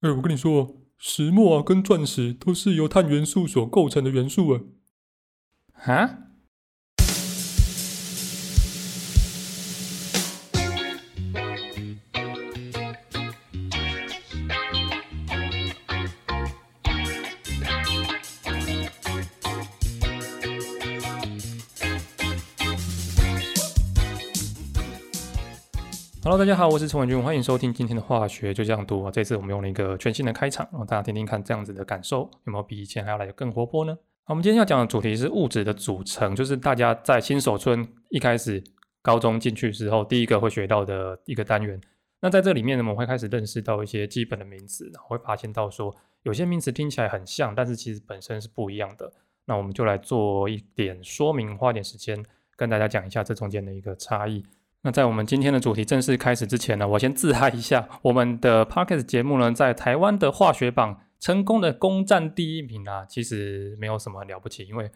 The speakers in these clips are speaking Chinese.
哎，我跟你说，石墨啊跟钻石都是由碳元素所构成的元素啊。啊？Hello，大家好，我是陈文君，欢迎收听今天的化学就这样读啊。这次我们用了一个全新的开场，让大家听听看这样子的感受有没有比以前还要来得更活泼呢？我们今天要讲的主题是物质的组成，就是大家在新手村一开始高中进去时候第一个会学到的一个单元。那在这里面呢，我们会开始认识到一些基本的名词，然后会发现到说有些名词听起来很像，但是其实本身是不一样的。那我们就来做一点说明，花点时间跟大家讲一下这中间的一个差异。那在我们今天的主题正式开始之前呢，我先自嗨一下，我们的 podcast 节目呢，在台湾的化学榜成功的攻占第一名啊，其实没有什么了不起，因为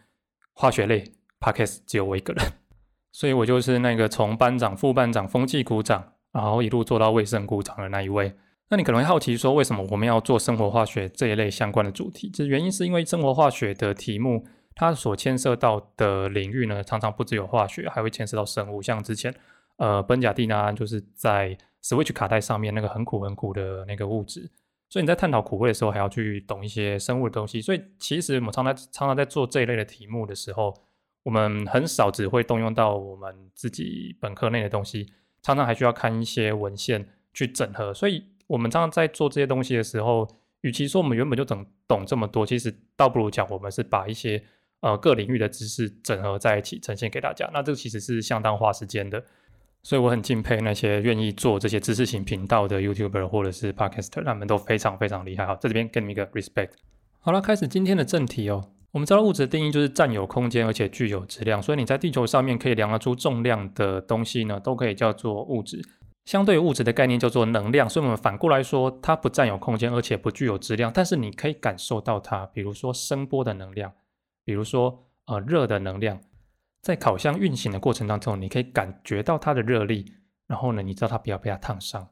化学类 podcast 只有我一个人，所以我就是那个从班长、副班长、风纪股长，然后一路做到卫生股长的那一位。那你可能会好奇说，为什么我们要做生活化学这一类相关的主题？这原因是因为生活化学的题目，它所牵涉到的领域呢，常常不只有化学，还会牵涉到生物，像之前。呃，苯甲地钠就是在 switch 卡带上面那个很苦很苦的那个物质，所以你在探讨苦味的时候，还要去懂一些生物的东西。所以其实我们常常常常在做这一类的题目的时候，我们很少只会动用到我们自己本科内的东西，常常还需要看一些文献去整合。所以我们常常在做这些东西的时候，与其说我们原本就懂懂这么多，其实倒不如讲我们是把一些呃各领域的知识整合在一起呈现给大家。那这个其实是相当花时间的。所以我很敬佩那些愿意做这些知识型频道的 YouTuber 或者是 Podcaster，他们都非常非常厉害。好，在这边给你们一个 respect。好了，开始今天的正题哦。我们知道物质的定义就是占有空间，而且具有质量。所以你在地球上面可以量得出重量的东西呢，都可以叫做物质。相对物质的概念叫做能量。所以我们反过来说，它不占有空间，而且不具有质量，但是你可以感受到它，比如说声波的能量，比如说呃热的能量。在烤箱运行的过程当中，你可以感觉到它的热力，然后呢，你知道它不要被它烫伤。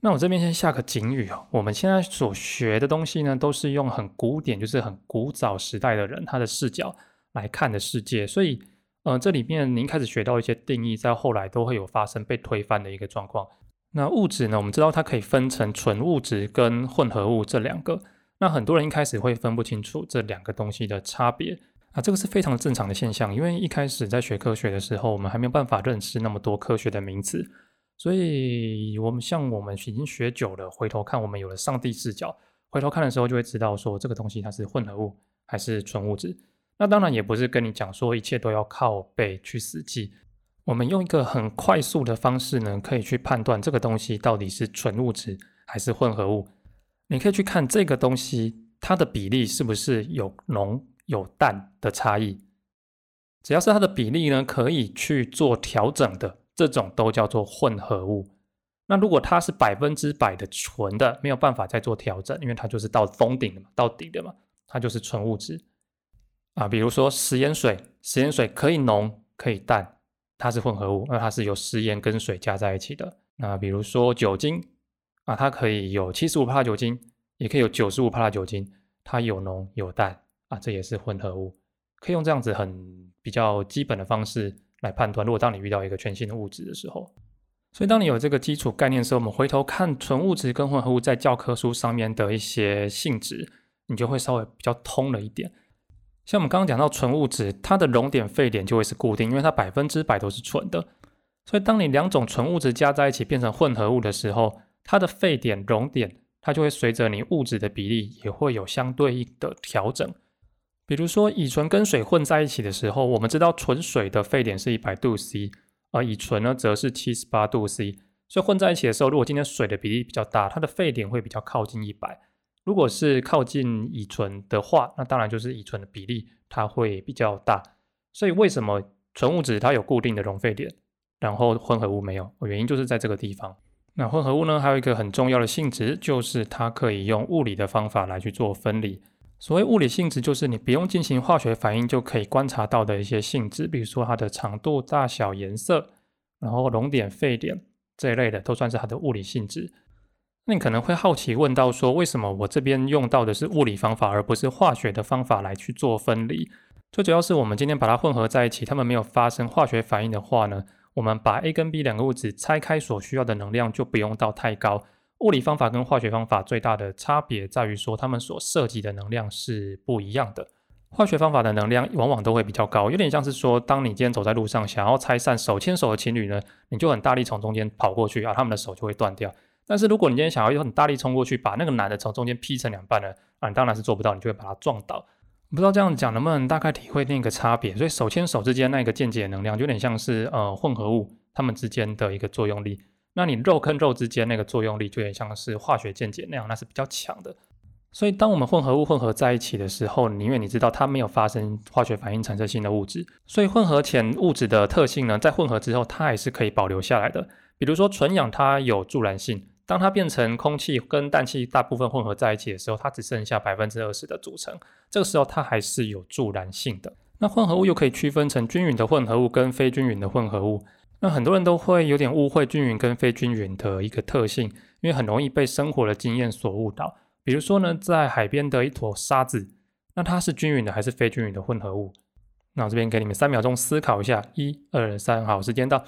那我这边先下个警语哦，我们现在所学的东西呢，都是用很古典，就是很古早时代的人他的视角来看的世界，所以，呃，这里面您开始学到一些定义，在后来都会有发生被推翻的一个状况。那物质呢，我们知道它可以分成纯物质跟混合物这两个，那很多人一开始会分不清楚这两个东西的差别。啊，这个是非常正常的现象，因为一开始在学科学的时候，我们还没有办法认识那么多科学的名词，所以我们像我们已经学久了，回头看我们有了上帝视角，回头看的时候就会知道说这个东西它是混合物还是纯物质。那当然也不是跟你讲说一切都要靠背去死记，我们用一个很快速的方式呢，可以去判断这个东西到底是纯物质还是混合物。你可以去看这个东西它的比例是不是有浓。有氮的差异，只要是它的比例呢，可以去做调整的，这种都叫做混合物。那如果它是百分之百的纯的，没有办法再做调整，因为它就是到封顶的嘛，到底的嘛，它就是纯物质啊。比如说食盐水，食盐水可以浓可以淡，它是混合物，那它是由食盐跟水加在一起的。那比如说酒精啊，它可以有七十五帕酒精，也可以有九十五帕酒精，它有浓有淡。啊，这也是混合物，可以用这样子很比较基本的方式来判断。如果当你遇到一个全新的物质的时候，所以当你有这个基础概念的时候，我们回头看纯物质跟混合物在教科书上面的一些性质，你就会稍微比较通了一点。像我们刚刚讲到纯物质，它的熔点、沸点就会是固定，因为它百分之百都是纯的。所以当你两种纯物质加在一起变成混合物的时候，它的沸点、熔点，它就会随着你物质的比例也会有相对应的调整。比如说乙醇跟水混在一起的时候，我们知道纯水的沸点是一百度 C，而乙醇呢则是七十八度 C。所以混在一起的时候，如果今天水的比例比较大，它的沸点会比较靠近一百。如果是靠近乙醇的话，那当然就是乙醇的比例它会比较大。所以为什么纯物质它有固定的熔沸点，然后混合物没有？原因就是在这个地方。那混合物呢，还有一个很重要的性质，就是它可以用物理的方法来去做分离。所谓物理性质，就是你不用进行化学反应就可以观察到的一些性质，比如说它的长度、大小、颜色，然后熔点、沸点这一类的，都算是它的物理性质。那你可能会好奇问到说，为什么我这边用到的是物理方法，而不是化学的方法来去做分离？最主要是我们今天把它混合在一起，它们没有发生化学反应的话呢，我们把 A 跟 B 两个物质拆开所需要的能量就不用到太高。物理方法跟化学方法最大的差别在于说，它们所涉及的能量是不一样的。化学方法的能量往往都会比较高，有点像是说，当你今天走在路上，想要拆散手牵手的情侣呢，你就很大力从中间跑过去啊，他们的手就会断掉。但是如果你今天想要用很大力冲过去，把那个男的从中间劈成两半呢，啊，你当然是做不到，你就会把他撞倒。不知道这样讲能不能大概体会那个差别？所以手牵手之间那个间接能量，就有点像是呃混合物它们之间的一个作用力。那你肉跟肉之间那个作用力，就有点像是化学键接那样，那是比较强的。所以当我们混合物混合在一起的时候，因为你知道它没有发生化学反应产生新的物质，所以混合前物质的特性呢，在混合之后它还是可以保留下来的。比如说纯氧，它有助燃性。当它变成空气跟氮气大部分混合在一起的时候，它只剩下百分之二十的组成。这个时候它还是有助燃性的。那混合物又可以区分成均匀的混合物跟非均匀的混合物。那很多人都会有点误会均匀跟非均匀的一个特性，因为很容易被生活的经验所误导。比如说呢，在海边的一坨沙子，那它是均匀的还是非均匀的混合物？那我这边给你们三秒钟思考一下，一二三，好，时间到。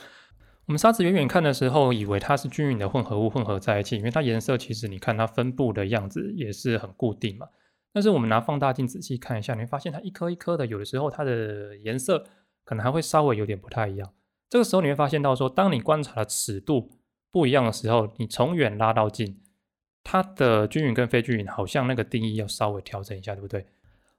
我们沙子远远看的时候，以为它是均匀的混合物混合在一起，因为它颜色其实你看它分布的样子也是很固定嘛。但是我们拿放大镜仔细看一下，你会发现它一颗一颗的，有的时候它的颜色可能还会稍微有点不太一样。这个时候你会发现到说，当你观察的尺度不一样的时候，你从远拉到近，它的均匀跟非均匀好像那个定义要稍微调整一下，对不对？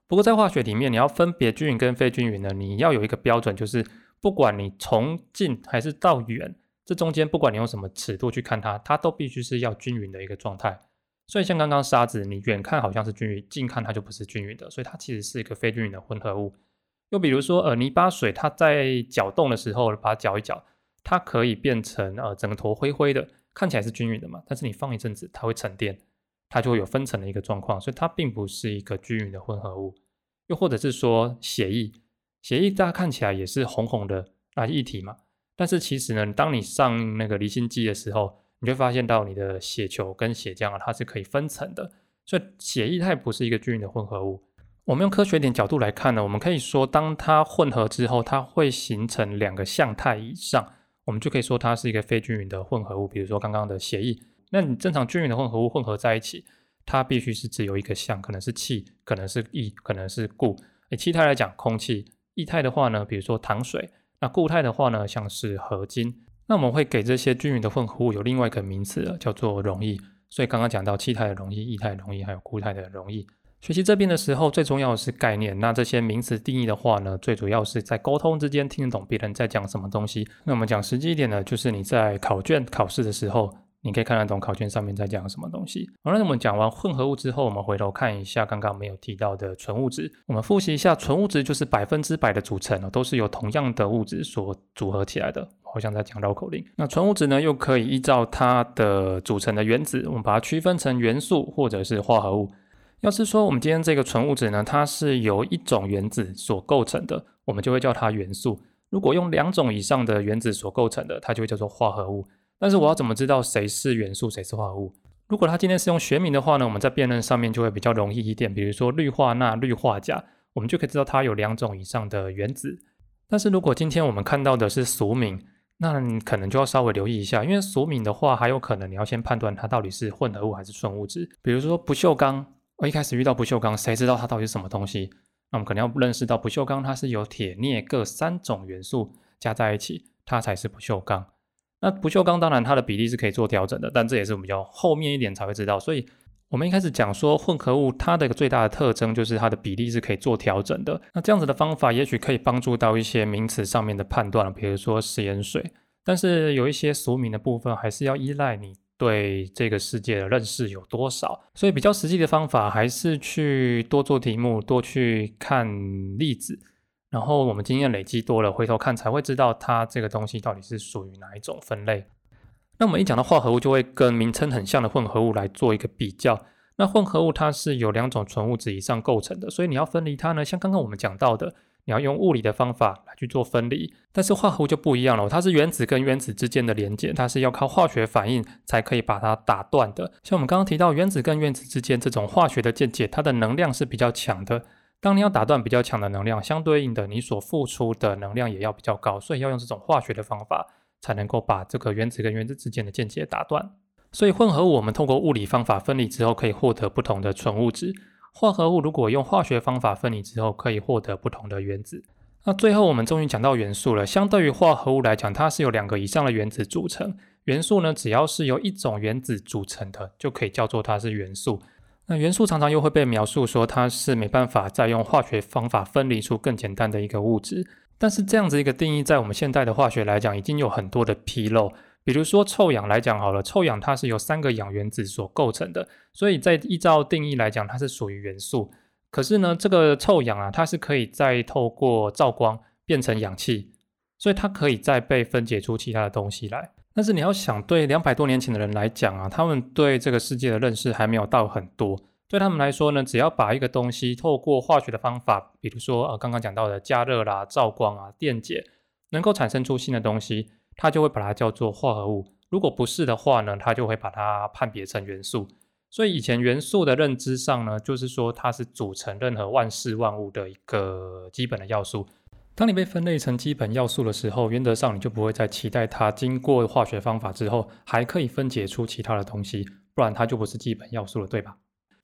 不过在化学里面，你要分别均匀跟非均匀呢，你要有一个标准，就是。不管你从近还是到远，这中间不管你用什么尺度去看它，它都必须是要均匀的一个状态。所以像刚刚沙子，你远看好像是均匀，近看它就不是均匀的，所以它其实是一个非均匀的混合物。又比如说，呃，泥巴水它在搅动的时候，把它搅一搅，它可以变成呃整个坨灰灰的，看起来是均匀的嘛。但是你放一阵子，它会沉淀，它就会有分层的一个状况，所以它并不是一个均匀的混合物。又或者是说血液。血液大家看起来也是红红的啊液体嘛，但是其实呢，当你上那个离心机的时候，你就发现到你的血球跟血浆啊，它是可以分层的，所以血液它也不是一个均匀的混合物。我们用科学点角度来看呢，我们可以说，当它混合之后，它会形成两个相态以上，我们就可以说它是一个非均匀的混合物。比如说刚刚的血液，那你正常均匀的混合物混合在一起，它必须是只有一个相，可能是气，可能是液，可能是固。以气态来讲，空气。液态的话呢，比如说糖水；那固态的话呢，像是合金。那我们会给这些均匀的混合物有另外一个名词，叫做溶液。所以刚刚讲到气态的溶液、液态溶液，还有固态的溶液。学习这边的时候，最重要的是概念。那这些名词定义的话呢，最主要是在沟通之间听得懂别人在讲什么东西。那我们讲实际一点呢，就是你在考卷考试的时候。你可以看得懂考卷上面在讲什么东西。好，那我们讲完混合物之后，我们回头看一下刚刚没有提到的纯物质。我们复习一下，纯物质就是百分之百的组成哦，都是由同样的物质所组合起来的。好像在讲绕口令。那纯物质呢，又可以依照它的组成的原子，我们把它区分成元素或者是化合物。要是说我们今天这个纯物质呢，它是由一种原子所构成的，我们就会叫它元素。如果用两种以上的原子所构成的，它就会叫做化合物。但是我要怎么知道谁是元素，谁是化合物？如果它今天是用学名的话呢，我们在辨认上面就会比较容易一点。比如说氯化钠、氯化钾，我们就可以知道它有两种以上的原子。但是如果今天我们看到的是俗名，那你可能就要稍微留意一下，因为俗名的话，还有可能你要先判断它到底是混合物还是纯物质。比如说不锈钢，我一开始遇到不锈钢，谁知道它到底是什么东西？那我们可能要认识到不锈钢它是由铁、镍各三种元素加在一起，它才是不锈钢。那不锈钢当然它的比例是可以做调整的，但这也是我们比较后面一点才会知道。所以我们一开始讲说混合物它的一个最大的特征就是它的比例是可以做调整的。那这样子的方法也许可以帮助到一些名词上面的判断，比如说食盐水。但是有一些俗名的部分还是要依赖你对这个世界的认识有多少。所以比较实际的方法还是去多做题目，多去看例子。然后我们经验累积多了，回头看才会知道它这个东西到底是属于哪一种分类。那我们一讲到化合物，就会跟名称很像的混合物来做一个比较。那混合物它是有两种纯物质以上构成的，所以你要分离它呢，像刚刚我们讲到的，你要用物理的方法来去做分离。但是化合物就不一样了，它是原子跟原子之间的连接，它是要靠化学反应才可以把它打断的。像我们刚刚提到原子跟原子之间这种化学的键接，它的能量是比较强的。当你要打断比较强的能量，相对应的你所付出的能量也要比较高，所以要用这种化学的方法才能够把这个原子跟原子之间的键接打断。所以混合物我们通过物理方法分离之后，可以获得不同的纯物质。化合物如果用化学方法分离之后，可以获得不同的原子。那最后我们终于讲到元素了。相对于化合物来讲，它是由两个以上的原子组成。元素呢，只要是由一种原子组成的，就可以叫做它是元素。那元素常常又会被描述说它是没办法再用化学方法分离出更简单的一个物质。但是这样子一个定义，在我们现代的化学来讲，已经有很多的纰漏。比如说臭氧来讲好了，臭氧它是由三个氧原子所构成的，所以在依照定义来讲，它是属于元素。可是呢，这个臭氧啊，它是可以再透过照光变成氧气，所以它可以再被分解出其他的东西来。但是你要想，对两百多年前的人来讲啊，他们对这个世界的认识还没有到很多，对他们来说呢，只要把一个东西透过化学的方法，比如说呃刚刚讲到的加热啦、照光啊、电解，能够产生出新的东西。它就会把它叫做化合物，如果不是的话呢，它就会把它判别成元素。所以以前元素的认知上呢，就是说它是组成任何万事万物的一个基本的要素。当你被分类成基本要素的时候，原则上你就不会再期待它经过化学方法之后还可以分解出其他的东西，不然它就不是基本要素了，对吧？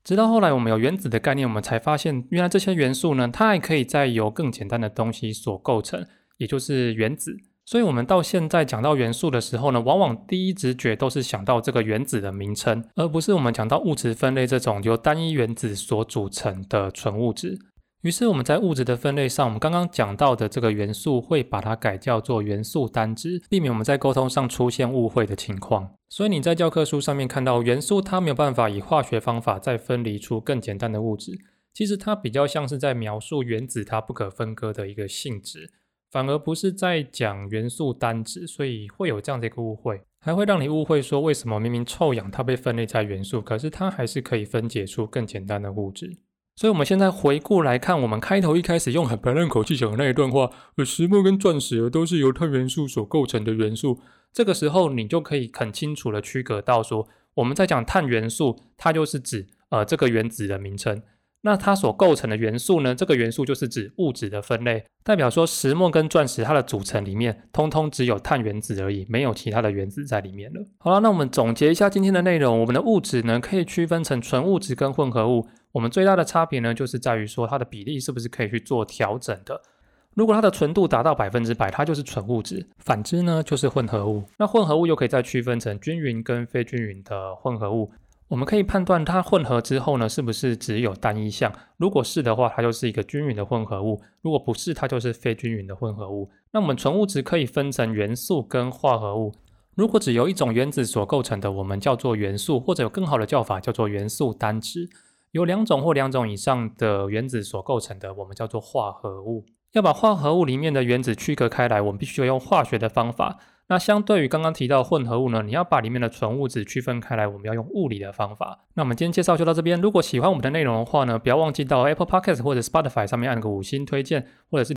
直到后来我们有原子的概念，我们才发现原来这些元素呢，它还可以再由更简单的东西所构成，也就是原子。所以，我们到现在讲到元素的时候呢，往往第一直觉都是想到这个原子的名称，而不是我们讲到物质分类这种由单一原子所组成的纯物质。于是，我们在物质的分类上，我们刚刚讲到的这个元素会把它改叫做元素单质，避免我们在沟通上出现误会的情况。所以，你在教科书上面看到元素，它没有办法以化学方法再分离出更简单的物质，其实它比较像是在描述原子它不可分割的一个性质。反而不是在讲元素单质，所以会有这样的一个误会，还会让你误会说为什么明明臭氧它被分类在元素，可是它还是可以分解出更简单的物质。所以，我们现在回顾来看，我们开头一开始用很白烂口气讲的那一段话，呃，石墨跟钻石都是由碳元素所构成的元素。这个时候，你就可以很清楚的区隔到说，我们在讲碳元素，它就是指呃这个原子的名称。那它所构成的元素呢？这个元素就是指物质的分类，代表说石墨跟钻石它的组成里面，通通只有碳原子而已，没有其他的原子在里面了。好了，那我们总结一下今天的内容，我们的物质呢可以区分成纯物质跟混合物，我们最大的差别呢就是在于说它的比例是不是可以去做调整的。如果它的纯度达到百分之百，它就是纯物质；反之呢就是混合物。那混合物又可以再区分成均匀跟非均匀的混合物。我们可以判断它混合之后呢，是不是只有单一项？如果是的话，它就是一个均匀的混合物；如果不是，它就是非均匀的混合物。那我们纯物质可以分成元素跟化合物。如果只由一种原子所构成的，我们叫做元素，或者有更好的叫法叫做元素单质。有两种或两种以上的原子所构成的，我们叫做化合物。要把化合物里面的原子区隔开来，我们必须要用化学的方法。那相对于刚刚提到混合物呢，你要把里面的纯物质区分开来，我们要用物理的方法。那我们今天介绍就到这边。如果喜欢我们的内容的话呢，不要忘记到 Apple Podcast 或者 Spotify 上面按个五星推荐，或者是